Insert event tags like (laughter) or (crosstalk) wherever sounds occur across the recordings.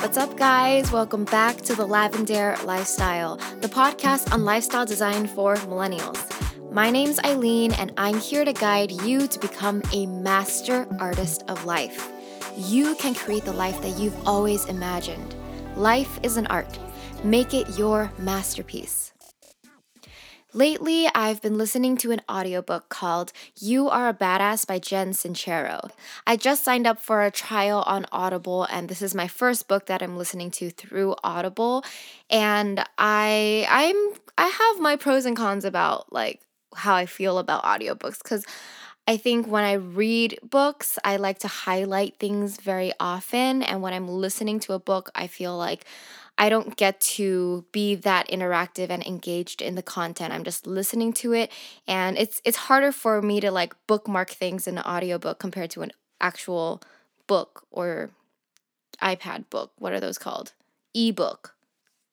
What's up, guys? Welcome back to the Lavendaire Lifestyle, the podcast on lifestyle design for millennials. My name's Aileen, and I'm here to guide you to become a master artist of life. You can create the life that you've always imagined. Life is an art, make it your masterpiece. Lately, I've been listening to an audiobook called You Are a Badass by Jen Sincero. I just signed up for a trial on Audible, and this is my first book that I'm listening to through Audible. And I I'm I have my pros and cons about like how I feel about audiobooks because I think when I read books, I like to highlight things very often. And when I'm listening to a book, I feel like I don't get to be that interactive and engaged in the content. I'm just listening to it and it's it's harder for me to like bookmark things in an audiobook compared to an actual book or iPad book. What are those called? Ebook.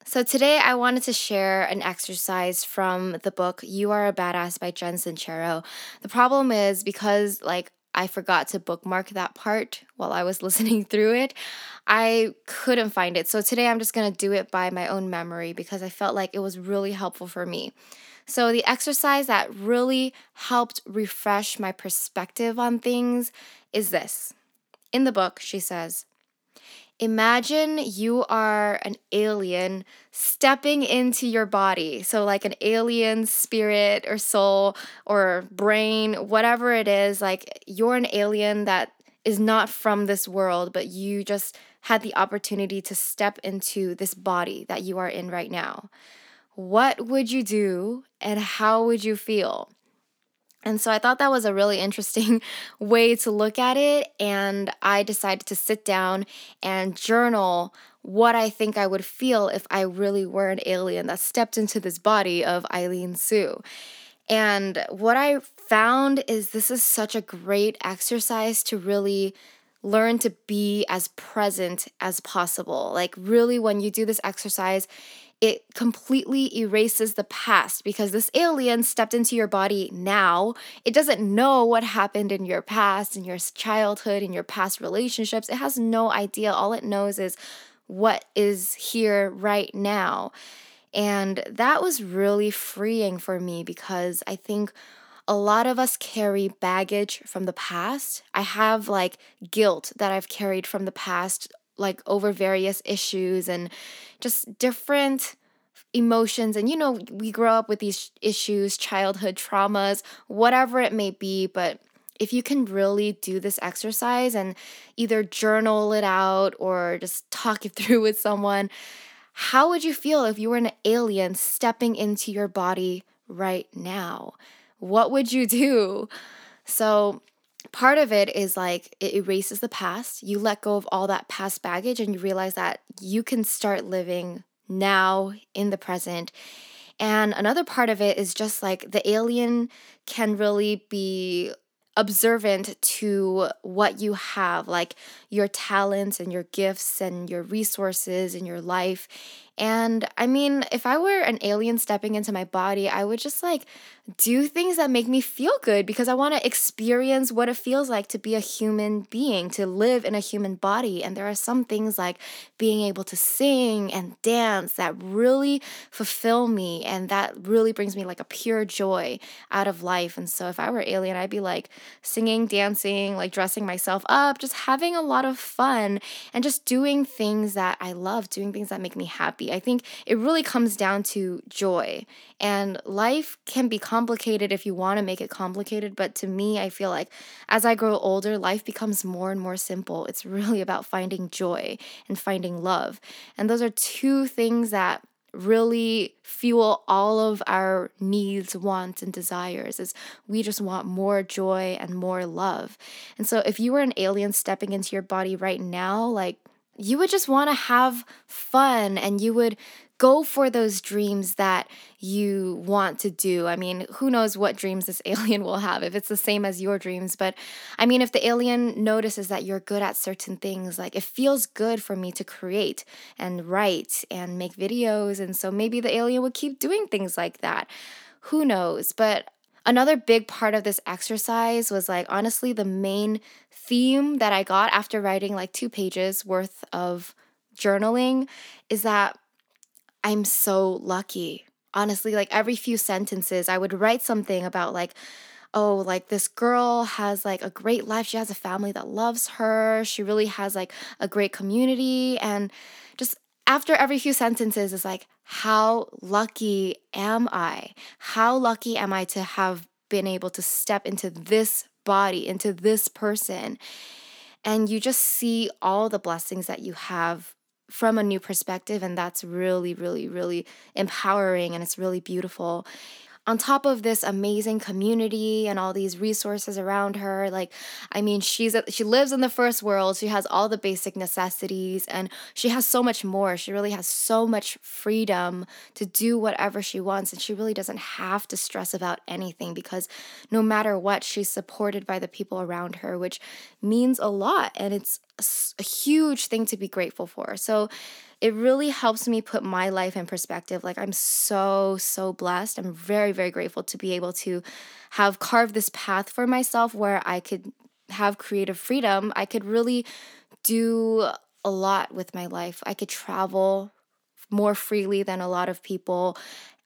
So today I wanted to share an exercise from the book You Are a Badass by Jen Sincero. The problem is because like I forgot to bookmark that part while I was (laughs) listening through it. I couldn't find it. So today I'm just going to do it by my own memory because I felt like it was really helpful for me. So, the exercise that really helped refresh my perspective on things is this. In the book, she says, Imagine you are an alien stepping into your body. So, like an alien spirit or soul or brain, whatever it is, like you're an alien that is not from this world, but you just had the opportunity to step into this body that you are in right now. What would you do and how would you feel? And so I thought that was a really interesting (laughs) way to look at it. And I decided to sit down and journal what I think I would feel if I really were an alien that stepped into this body of Aileen Xu. And what I found is this is such a great exercise to really learn to be as present as possible. Like, really, when you do this exercise, it completely erases the past because this alien stepped into your body now. It doesn't know what happened in your past, in your childhood, in your past relationships. It has no idea. All it knows is what is here right now. And that was really freeing for me because I think a lot of us carry baggage from the past. I have like guilt that I've carried from the past like over various issues and just different emotions. And you know we grow up with these issues childhood traumas whatever it may be. But if you can really do this exercise and either journal it out or just talk it (laughs) through with someone how would you feel if you were an alien stepping into your body right now? What would you do? So part of it is like it erases the past. You let go of all that past baggage and you realize that you can start living now in the present. And another part of it is just like the alien can really be observant to what you have, like your talents and your gifts and your resources in your life. And I mean, if I were an alien stepping into my body, I would just like do things that make me feel good because I want to experience what it feels like to be a human being, to live in a human body. And there are some things like being able to sing and dance that really fulfill me and that really brings me like a pure joy out of life. And so if I were alien, I'd be like singing, dancing, like dressing myself up, just having a lot of fun and just doing things that I love, doing things that make me happy. I think it really comes down to joy. And life can be complicated if you want to make it complicated. But to me, I feel like as I grow older, life becomes more and more simple. It's really about finding joy and finding love. And those are two things that really fuel all of our needs, wants, and desires is we just want more joy and more love. And so if you were an alien stepping into your body right now, like you would just want to have fun and you would go for those dreams that you want to do. I mean, who knows what dreams this (laughs) alien will have if it's the same as your dreams. But I mean, if the alien notices that you're good at certain things, like it feels good for me to create and write and make videos. And so maybe the alien would keep doing things like that. Who knows? But Another big part of this exercise was like, honestly, the main theme that I got after writing like two pages worth of journaling is that I'm so lucky. Honestly, like every few sentences, I would write something about like, oh, like this girl has like a great life. She has a family that loves her. She really has like a great community. And just after every few sentences is like, how lucky am I? How lucky am I to have been able to step into this body, into this person? And you just see all the blessings that you have from a new perspective. And that's really, really, really empowering and it's really beautiful on top of this amazing community and all these resources around her like i mean she's a, she lives in the first world. She has all the basic necessities and she has so much more. She really has so much freedom to do whatever she wants and she really doesn't have to stress about anything because no matter what she's supported by the people around her which means a lot and it's a, a huge thing to be grateful for. So it really helps me put my life in perspective. Like, I'm so, so blessed. I'm very, very grateful to be able to have carved this path for myself where I could have creative freedom. I could really do a lot with my life. I could travel more freely than a lot of people.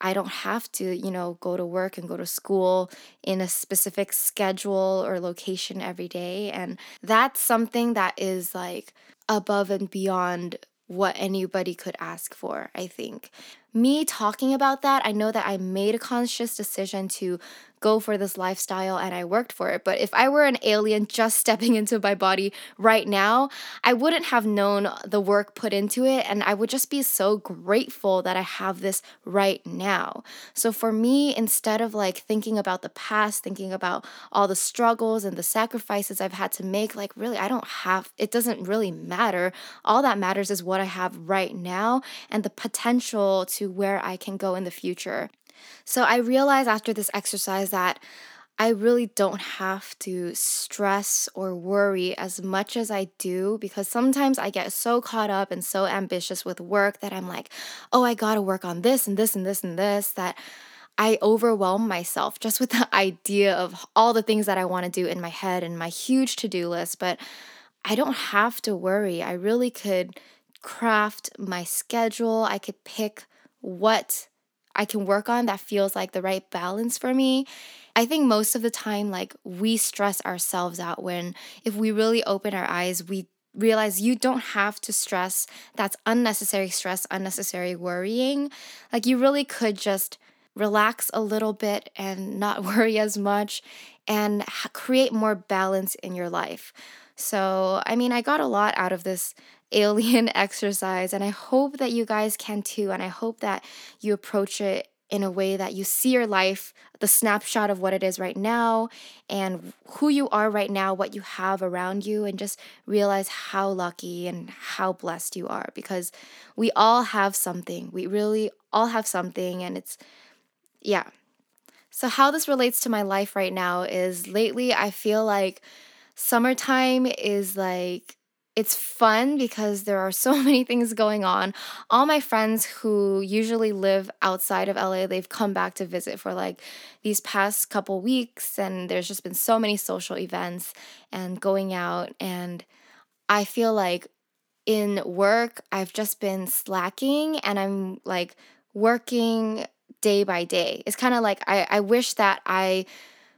I don't have to, you know, go to work and go to school in a specific schedule or location every day. And that's something that is like above and beyond what anybody could ask for, I think. Me talking about that, I know that I made a conscious decision to go for this lifestyle and I worked for it. But if I were an alien just (laughs) stepping into my body right now, I wouldn't have known the work put into it. And I would just be so grateful that I have this right now. So for me, instead of like thinking about the past, thinking about all the struggles and the sacrifices I've had to make, like really, I don't have, it doesn't really matter. All that matters is what I have right now and the potential to where I can go in the future. So I realized after this exercise that I really don't have to stress or worry as much as I do because sometimes I get so caught up and so ambitious with work that I'm like, oh, I gotta work on this and this and this and this that I overwhelm myself just with (laughs) the idea of all the things that I wanna do in my head and my huge to do list. But I don't have to worry. I really could craft my schedule, I could pick what I can work on that feels like the right balance for me. I think most of the time, like we stress ourselves out when if we really open our eyes, we realize you don't have to stress. That's unnecessary stress, unnecessary worrying. Like you really could just relax a little bit and not (laughs) worry as much and create more balance in your life. So, I mean, I got a lot out of this alien (laughs) exercise. And I hope that you guys can too. And I hope that you approach it in a way that you see your life, the snapshot of what it is right now, and who you are right now, what you have around you, and just realize how lucky and how blessed you are because we all have something. We really all have something, and it's, yeah. So, how this relates to my life right now is lately I feel like summertime is like it's fun because there are (laughs) so many things going on. All my friends who usually live outside of LA, they've come back to visit for like these past couple weeks and there's just been so many social events and going out and I feel like in work I've just been slacking and I'm like working day by day. It's kind of like I I wish that I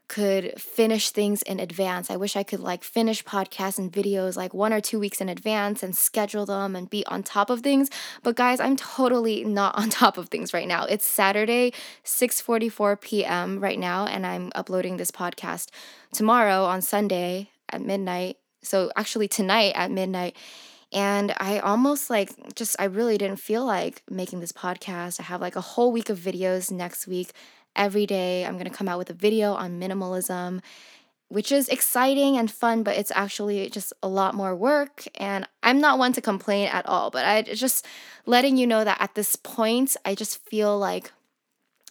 could finish things in advance. I wish I could like finish podcasts and videos like one or two weeks in advance and schedule them and be on top of things. But guys, I'm totally not (laughs) on top of things right now. It's Saturday, 6:44 p.m. right now and I'm uploading this podcast tomorrow on Sunday at midnight. So actually tonight at midnight and I almost like just I really didn't feel like making this podcast. I have like a whole week of videos next week every day. I'm going to come out with a video on minimalism, which is exciting and fun, but it's actually just a lot more work. And I'm not one to complain at all, but I just letting you know that at this point, I just feel like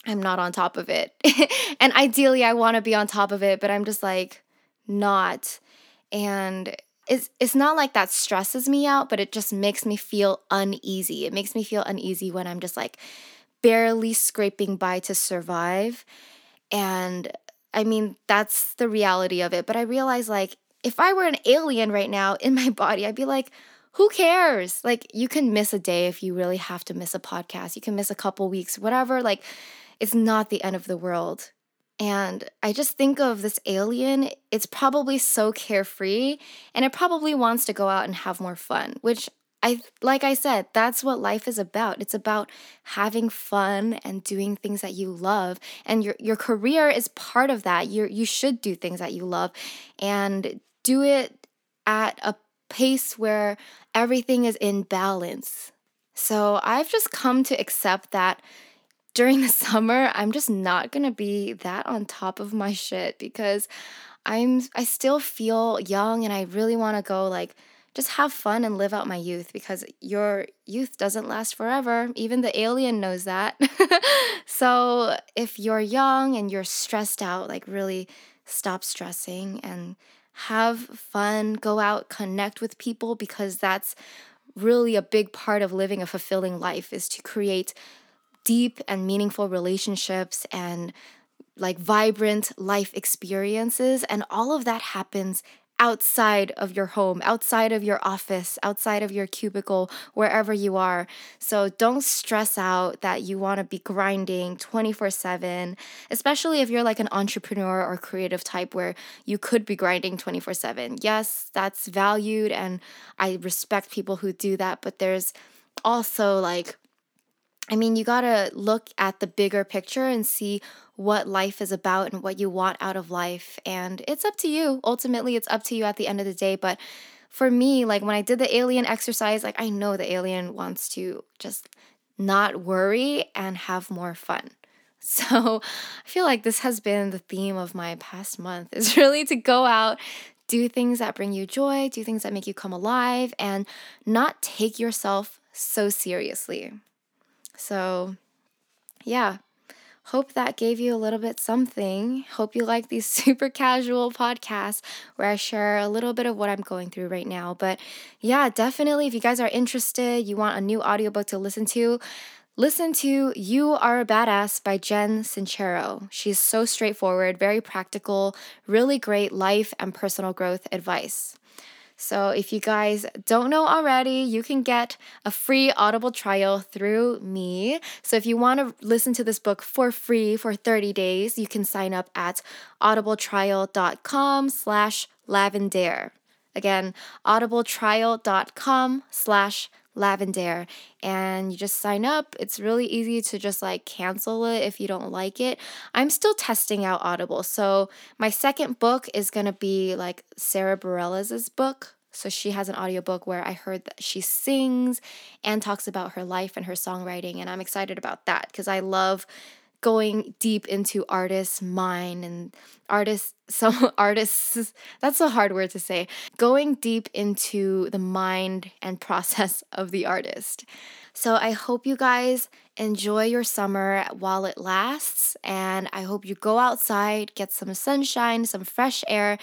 I'm not on top of it. (laughs) and ideally, I want to be on top of it, but I'm just like not. And it's it's not like that stresses me out, but it just makes me feel uneasy. It makes me feel uneasy when I'm just like barely scraping by to survive. And I mean, that's the reality of it. But I realize, like, if I were an alien right now (laughs) in my body, I'd be like, who cares? Like, you can miss a day if you really have to miss a podcast. You can miss a couple weeks, whatever. Like, it's not the end of the world. And I just think of this alien, it's probably so carefree and it probably wants to go out and have more fun, which I like I said, that's what life is about. It's about having fun and doing things that you love. And your your career is part of that. You you should do things that you love and do it at a pace where everything is in balance. So I've just come to accept that during the (laughs) summer, I'm just not going to be that on top of my shit because I'm I still feel young and I really want to go like just have fun and live out my youth because your youth doesn't last forever. Even the alien knows that. (laughs) so, if you're young and you're stressed out, like really stop stressing and have fun, go out, connect with people because that's really a big part of living a fulfilling life is to create deep and meaningful relationships and like vibrant life experiences and all of that happens outside of your home, outside of your office, outside of your cubicle, wherever you are. So don't stress out that you want to be grinding 24 7, especially if you're like an entrepreneur or creative type where you could be grinding 24 7. Yes, that's valued and I respect people who do that, but there's also like, I mean, you gotta look at the bigger picture and see what life is about and what you want out of life. And it's up to you. Ultimately, it's up to you at the end of the day. But for me, like when I did the alien exercise, like I know the alien wants to just not worry and have more fun. (laughs) So I feel like this has been the theme of my past month is (laughs) really to go out, do things that bring you joy, do things that make you come alive, and not take yourself so seriously. So, yeah, hope that gave you a little bit something. Hope you like these (laughs) super casual podcasts where I share a little bit of what I'm going through right now. But yeah, definitely, if you guys are interested, you want a new audiobook to listen to, listen to You Are a Badass by Jen Sincero. She's so straightforward, very practical, really great life and personal growth advice. So, if you guys don't know already, you can get a free Audible trial through me. So, if you want to listen to this book for free for 30 days, you can sign up at audibletrial.com slash lavendaire. Again, audibletrial.com slash lavendaire and you just sign up. It's really easy to just like cancel it if you don't like it. I'm still testing out audible. So my second book is going to be like Sara Bareilles' book. So she has an audiobook where i heard that she sings and talks about her life and her songwriting and i'm excited about that because i love going deep into artists' mind and artists (laughs) some artists that's a hard word to say going deep into the mind and (laughs) process of the artist. So i hope you guys enjoy your summer while it lasts and i hope you go outside get some sunshine some fresh air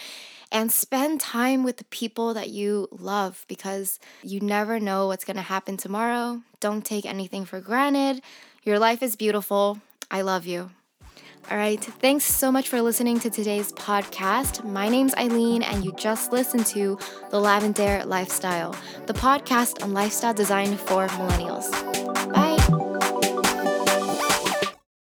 and spend time with the people that you love because you never know what's going to happen tomorrow. Don't take anything for granted. Your life is beautiful I love you. All right. Thanks so much for listening to today's podcast. My name's Aileen, and you just listened to The Lavendaire Lifestyle, the podcast on lifestyle design for millennials.